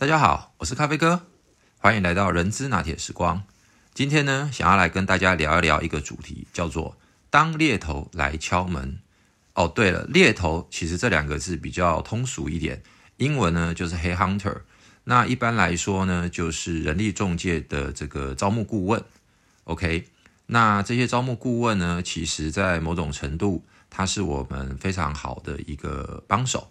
大家好，我是咖啡哥，欢迎来到人资拿铁时光。今天呢，想要来跟大家聊一聊一个主题，叫做“当猎头来敲门”。哦，对了，猎头其实这两个字比较通俗一点，英文呢就是 “Hey Hunter”。那一般来说呢，就是人力中介的这个招募顾问。OK，那这些招募顾问呢，其实在某种程度，它是我们非常好的一个帮手。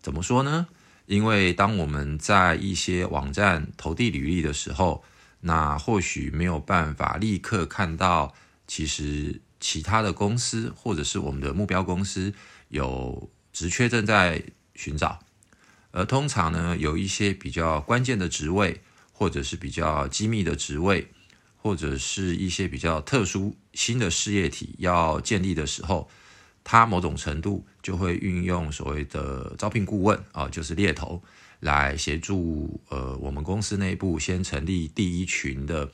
怎么说呢？因为当我们在一些网站投递履历的时候，那或许没有办法立刻看到，其实其他的公司或者是我们的目标公司有职缺正在寻找，而通常呢，有一些比较关键的职位，或者是比较机密的职位，或者是一些比较特殊新的事业体要建立的时候。他某种程度就会运用所谓的招聘顾问啊，就是猎头来协助呃我们公司内部先成立第一群的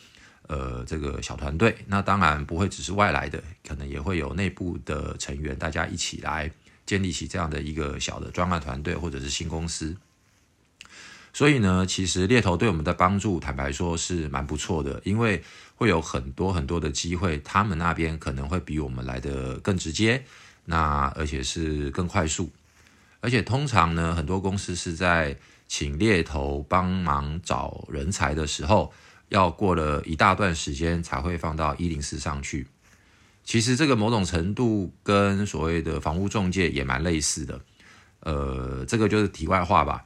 呃这个小团队。那当然不会只是外来的，可能也会有内部的成员，大家一起来建立起这样的一个小的专案团队或者是新公司。所以呢，其实猎头对我们的帮助，坦白说是蛮不错的，因为会有很多很多的机会，他们那边可能会比我们来的更直接。那而且是更快速，而且通常呢，很多公司是在请猎头帮忙找人才的时候，要过了一大段时间才会放到一零四上去。其实这个某种程度跟所谓的房屋中介也蛮类似的。呃，这个就是题外话吧。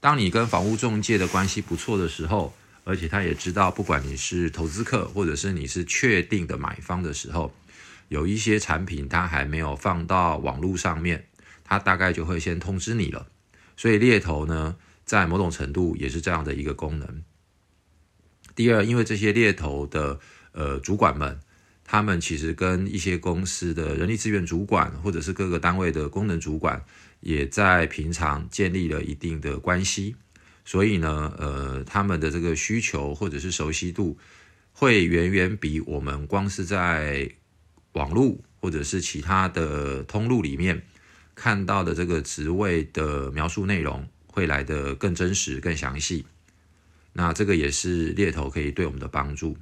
当你跟房屋中介的关系不错的时候，而且他也知道，不管你是投资客或者是你是确定的买方的时候。有一些产品它还没有放到网络上面，它大概就会先通知你了。所以猎头呢，在某种程度也是这样的一个功能。第二，因为这些猎头的呃主管们，他们其实跟一些公司的人力资源主管或者是各个单位的功能主管，也在平常建立了一定的关系，所以呢，呃，他们的这个需求或者是熟悉度，会远远比我们光是在网络或者是其他的通路里面看到的这个职位的描述内容会来的更真实、更详细。那这个也是猎头可以对我们的帮助。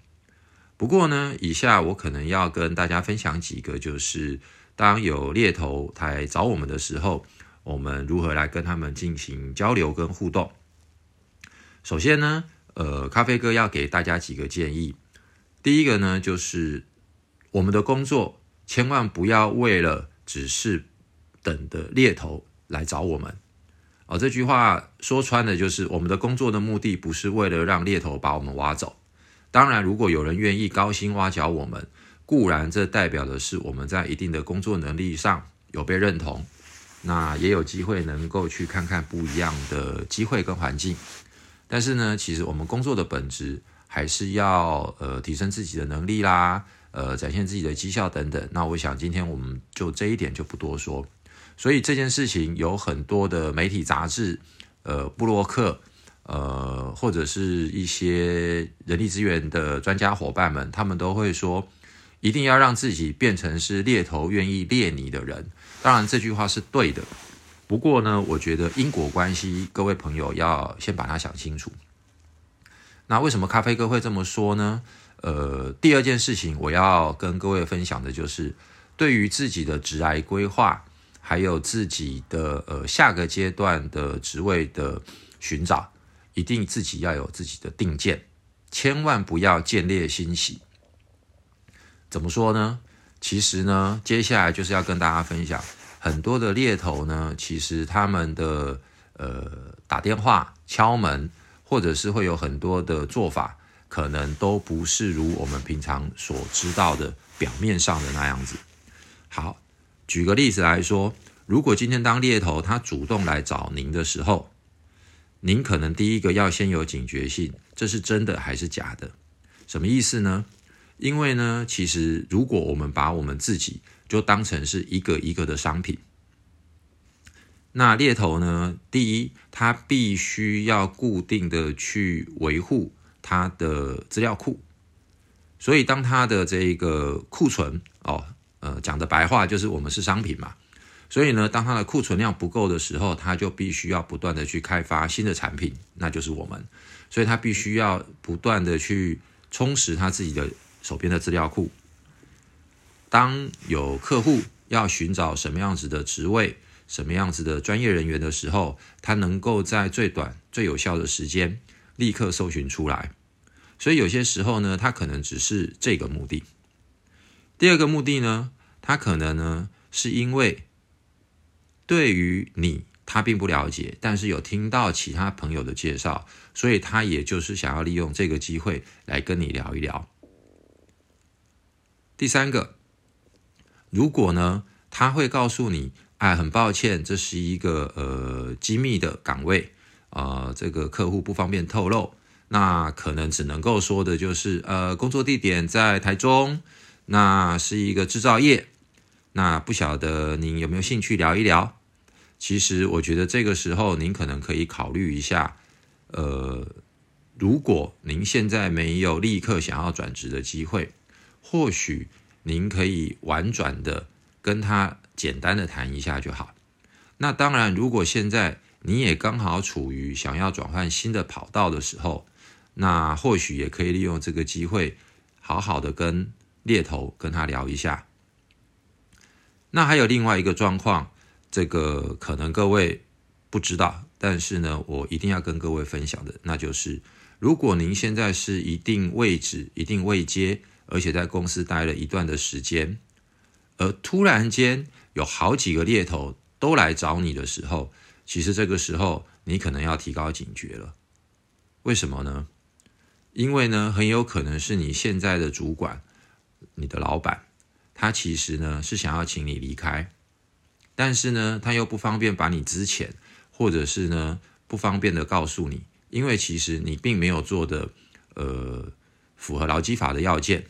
不过呢，以下我可能要跟大家分享几个，就是当有猎头来找我们的时候，我们如何来跟他们进行交流跟互动。首先呢，呃，咖啡哥要给大家几个建议。第一个呢，就是。我们的工作千万不要为了只是等的猎头来找我们哦。这句话说穿了就是，我们的工作的目的不是为了让猎头把我们挖走。当然，如果有人愿意高薪挖角我们，固然这代表的是我们在一定的工作能力上有被认同，那也有机会能够去看看不一样的机会跟环境。但是呢，其实我们工作的本质还是要呃提升自己的能力啦。呃，展现自己的绩效等等。那我想今天我们就这一点就不多说。所以这件事情有很多的媒体杂志、呃，布洛克，呃，或者是一些人力资源的专家伙伴们，他们都会说，一定要让自己变成是猎头愿意猎你的人。当然这句话是对的。不过呢，我觉得因果关系，各位朋友要先把它想清楚。那为什么咖啡哥会这么说呢？呃，第二件事情我要跟各位分享的就是，对于自己的职涯规划，还有自己的呃下个阶段的职位的寻找，一定自己要有自己的定见，千万不要见猎心喜。怎么说呢？其实呢，接下来就是要跟大家分享，很多的猎头呢，其实他们的呃打电话敲门，或者是会有很多的做法。可能都不是如我们平常所知道的表面上的那样子。好，举个例子来说，如果今天当猎头他主动来找您的时候，您可能第一个要先有警觉性，这是真的还是假的？什么意思呢？因为呢，其实如果我们把我们自己就当成是一个一个的商品，那猎头呢，第一，他必须要固定的去维护。他的资料库，所以当他的这个库存哦，呃，讲的白话就是我们是商品嘛，所以呢，当它的库存量不够的时候，它就必须要不断的去开发新的产品，那就是我们。所以它必须要不断的去充实它自己的手边的资料库。当有客户要寻找什么样子的职位、什么样子的专业人员的时候，他能够在最短、最有效的时间立刻搜寻出来。所以有些时候呢，他可能只是这个目的。第二个目的呢，他可能呢是因为。对于你，他并不了解，但是有听到其他朋友的介绍，所以他也就是想要利用这个机会来跟你聊一聊。第三个，如果呢，他会告诉你，哎，很抱歉，这是一个呃机密的岗位，呃，这个客户不方便透露，那可能只能够说的就是，呃，工作地点在台中，那是一个制造业，那不晓得您有没有兴趣聊一聊？其实我觉得这个时候您可能可以考虑一下，呃，如果您现在没有立刻想要转职的机会，或许您可以婉转的跟他简单的谈一下就好。那当然，如果现在你也刚好处于想要转换新的跑道的时候，那或许也可以利用这个机会，好好的跟猎头跟他聊一下。那还有另外一个状况。这个可能各位不知道，但是呢，我一定要跟各位分享的，那就是如果您现在是一定位置、一定位阶，而且在公司待了一段的时间，而突然间有好几个猎头都来找你的时候，其实这个时候你可能要提高警觉了。为什么呢？因为呢，很有可能是你现在的主管、你的老板，他其实呢是想要请你离开。但是呢，他又不方便把你之前，或者是呢不方便的告诉你，因为其实你并没有做的呃符合劳基法的要件，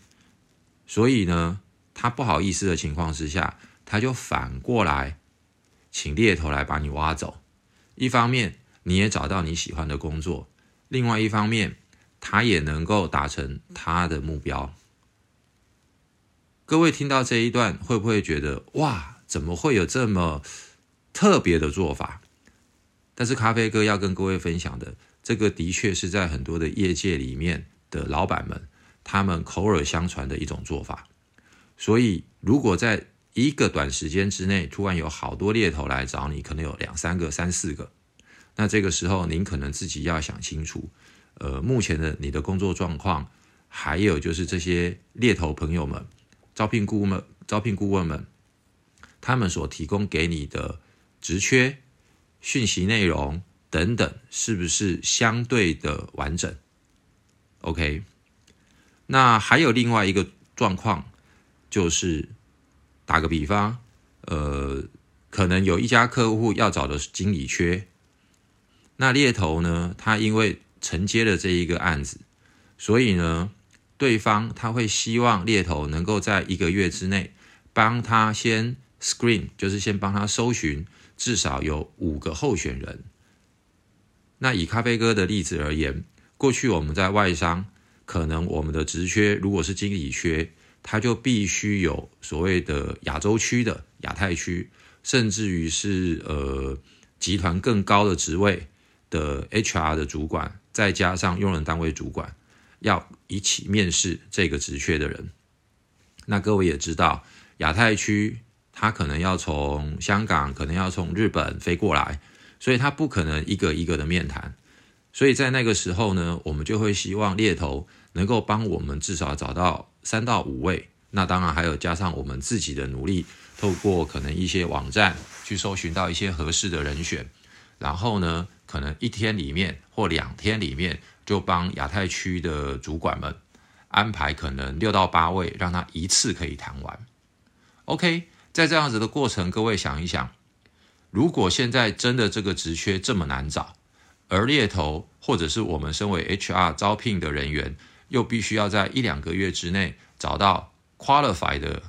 所以呢，他不好意思的情况之下，他就反过来请猎头来把你挖走。一方面你也找到你喜欢的工作，另外一方面他也能够达成他的目标。各位听到这一段，会不会觉得哇？怎么会有这么特别的做法？但是咖啡哥要跟各位分享的，这个的确是在很多的业界里面的老板们，他们口耳相传的一种做法。所以，如果在一个短时间之内，突然有好多猎头来找你，可能有两三个、三四个，那这个时候您可能自己要想清楚，呃，目前的你的工作状况，还有就是这些猎头朋友们、招聘顾问们、招聘顾问们。他们所提供给你的职缺、讯息内容等等，是不是相对的完整？OK，那还有另外一个状况，就是打个比方，呃，可能有一家客户要找的经理缺，那猎头呢，他因为承接了这一个案子，所以呢，对方他会希望猎头能够在一个月之内帮他先。Screen 就是先帮他搜寻，至少有五个候选人。那以咖啡哥的例子而言，过去我们在外商，可能我们的职缺如果是经理缺，他就必须有所谓的亚洲区的亚太区，甚至于是呃集团更高的职位的 HR 的主管，再加上用人单位主管，要一起面试这个职缺的人。那各位也知道，亚太区。他可能要从香港，可能要从日本飞过来，所以他不可能一个一个的面谈。所以在那个时候呢，我们就会希望猎头能够帮我们至少找到三到五位。那当然还有加上我们自己的努力，透过可能一些网站去搜寻到一些合适的人选，然后呢，可能一天里面或两天里面就帮亚太区的主管们安排可能六到八位，让他一次可以谈完。OK。在这样子的过程，各位想一想，如果现在真的这个职缺这么难找，而猎头或者是我们身为 HR 招聘的人员，又必须要在一两个月之内找到 qualified 的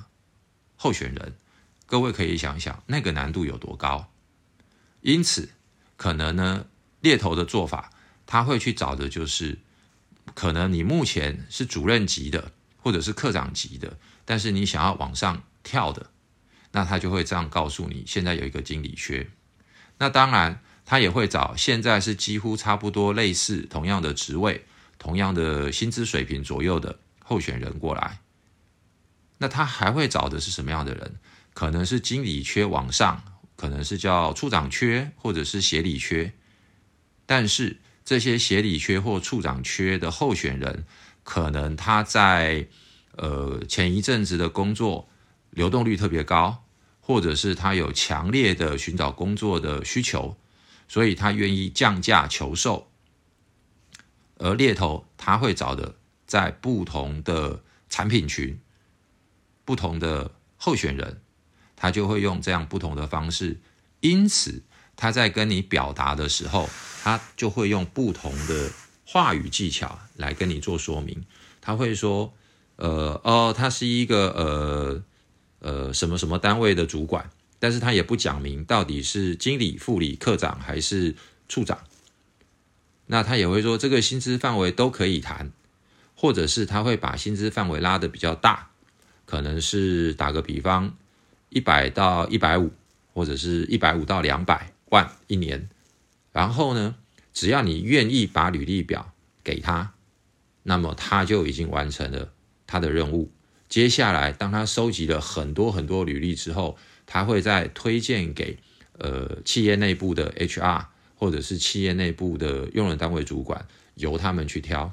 候选人，各位可以想一想那个难度有多高。因此，可能呢，猎头的做法，他会去找的就是，可能你目前是主任级的，或者是科长级的，但是你想要往上跳的。那他就会这样告诉你，现在有一个经理缺。那当然，他也会找现在是几乎差不多类似同样的职位、同样的薪资水平左右的候选人过来。那他还会找的是什么样的人？可能是经理缺往上，可能是叫处长缺，或者是协理缺。但是这些协理缺或处长缺的候选人，可能他在呃前一阵子的工作流动率特别高，或者是他有强烈的寻找工作的需求，所以他愿意降价求售。而猎头他会找的在不同的产品群。不同的候选人，他就会用这样不同的方式，因此他在跟你表达的时候，他就会用不同的话语技巧来跟你做说明。他会说：“呃，哦，他是一个呃呃什么什么单位的主管，但是他也不讲明到底是经理、副理、科长还是处长。那他也会说这个薪资范围都可以谈，或者是他会把薪资范围拉得比较大。”可能是打个比方，一百到一百五，或者是一百五到两百万一年。然后呢，只要你愿意把履历表给他，那么他就已经完成了他的任务。接下来，当他收集了很多很多履历之后，他会再推荐给呃企业内部的 HR，或者是企业内部的用人单位主管，由他们去挑。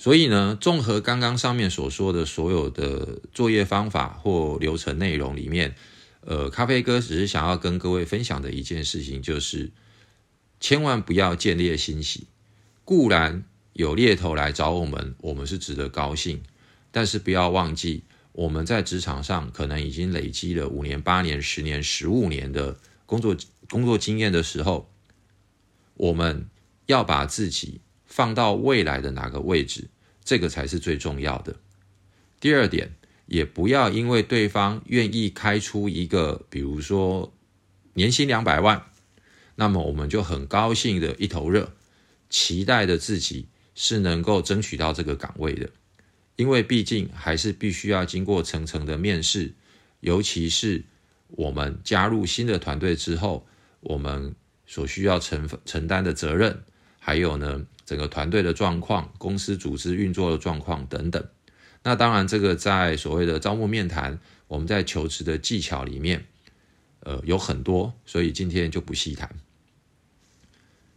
所以呢，综合刚刚上面所说的所有的作业方法或流程内容里面，呃，咖啡哥只是想要跟各位分享的一件事情，就是千万不要见猎欣喜。固然有猎头来找我们，我们是值得高兴，但是不要忘记，我们在职场上可能已经累积了五年、八年、十年、十五年的工作工作经验的时候，我们要把自己。放到未来的哪个位置，这个才是最重要的。第二点，也不要因为对方愿意开出一个，比如说年薪两百万，那么我们就很高兴的一头热，期待的自己是能够争取到这个岗位的。因为毕竟还是必须要经过层层的面试，尤其是我们加入新的团队之后，我们所需要承承担的责任，还有呢。整个团队的状况、公司组织运作的状况等等，那当然这个在所谓的招募面谈，我们在求职的技巧里面，呃有很多，所以今天就不细谈。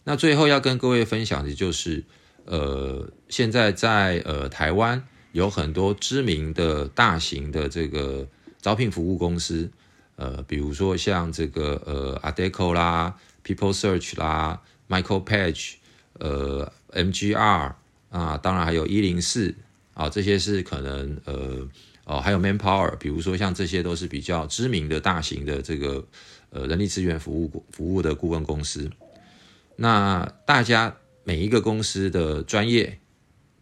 那最后要跟各位分享的就是，呃，现在在呃台湾有很多知名的大型的这个招聘服务公司，呃，比如说像这个呃 Adecco 啦、People Search 啦、Michael Page，呃。MGR 啊，当然还有一零四啊，这些是可能呃哦，还有 Manpower，比如说像这些都是比较知名的大型的这个呃人力资源服务服务的顾问公司。那大家每一个公司的专业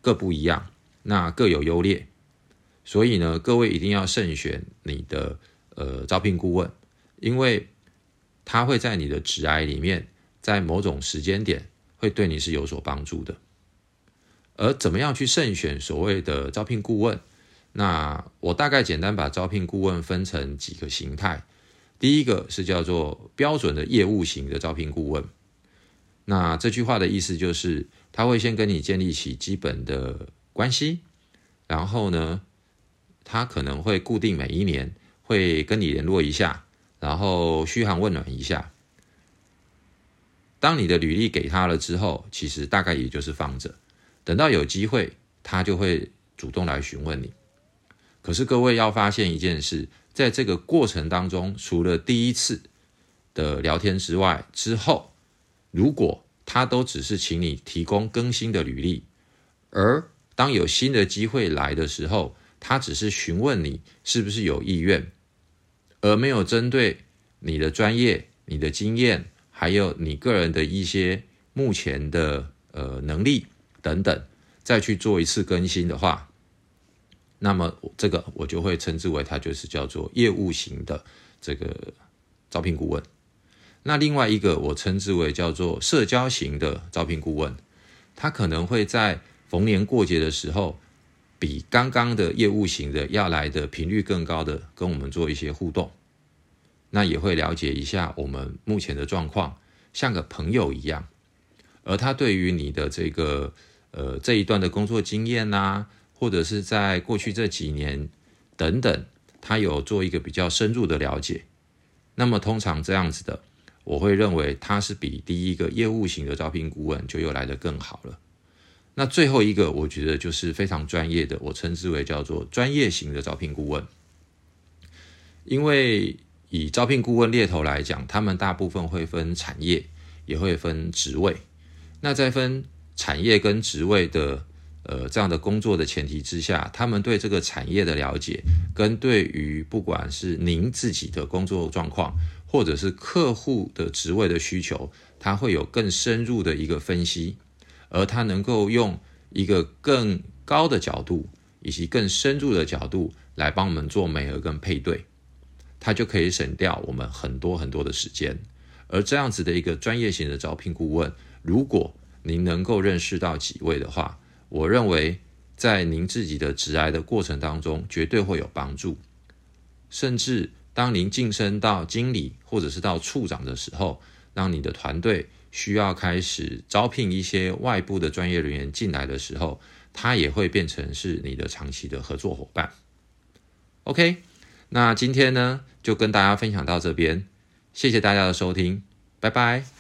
各不一样，那各有优劣，所以呢，各位一定要慎选你的呃招聘顾问，因为他会在你的职涯里面，在某种时间点。会对你是有所帮助的，而怎么样去慎选所谓的招聘顾问？那我大概简单把招聘顾问分成几个形态。第一个是叫做标准的业务型的招聘顾问。那这句话的意思就是，他会先跟你建立起基本的关系，然后呢，他可能会固定每一年会跟你联络一下，然后嘘寒问暖一下。当你的履历给他了之后，其实大概也就是放着，等到有机会，他就会主动来询问你。可是各位要发现一件事，在这个过程当中，除了第一次的聊天之外，之后如果他都只是请你提供更新的履历，而当有新的机会来的时候，他只是询问你是不是有意愿，而没有针对你的专业、你的经验。还有你个人的一些目前的呃能力等等，再去做一次更新的话，那么这个我就会称之为它就是叫做业务型的这个招聘顾问。那另外一个我称之为叫做社交型的招聘顾问，他可能会在逢年过节的时候比刚刚的业务型的要来的频率更高的跟我们做一些互动，那也会了解一下我们目前的状况，像个朋友一样。而他对于你的这个呃这一段的工作经验呐，或者是在过去这几年等等，他有做一个比较深入的了解。那么通常这样子的，我会认为他是比第一个业务型的招聘顾问就又来得更好了。那最后一个，我觉得就是非常专业的，我称之为叫做专业型的招聘顾问。因为以招聘顾问猎头来讲，他们大部分会分产业，也会分职位。那在分产业跟职位的呃这样的工作的前提之下，他们对这个产业的了解，跟对于不管是您自己的工作状况，或者是客户的职位的需求，他会有更深入的一个分析。而他能够用一个更高的角度，以及更深入的角度来帮我们做美合跟配对，他就可以省掉我们很多很多的时间。而这样子的一个专业型的招聘顾问，如果您能够认识到几位的话，我认为在您自己的职涯的过程当中，绝对会有帮助。甚至当您晋升到经理或者是到处长的时候，让你的团队。需要开始招聘一些外部的专业人员进来的时候，他也会变成是你的长期的合作伙伴。OK，那今天呢就跟大家分享到这边，谢谢大家的收听，拜拜。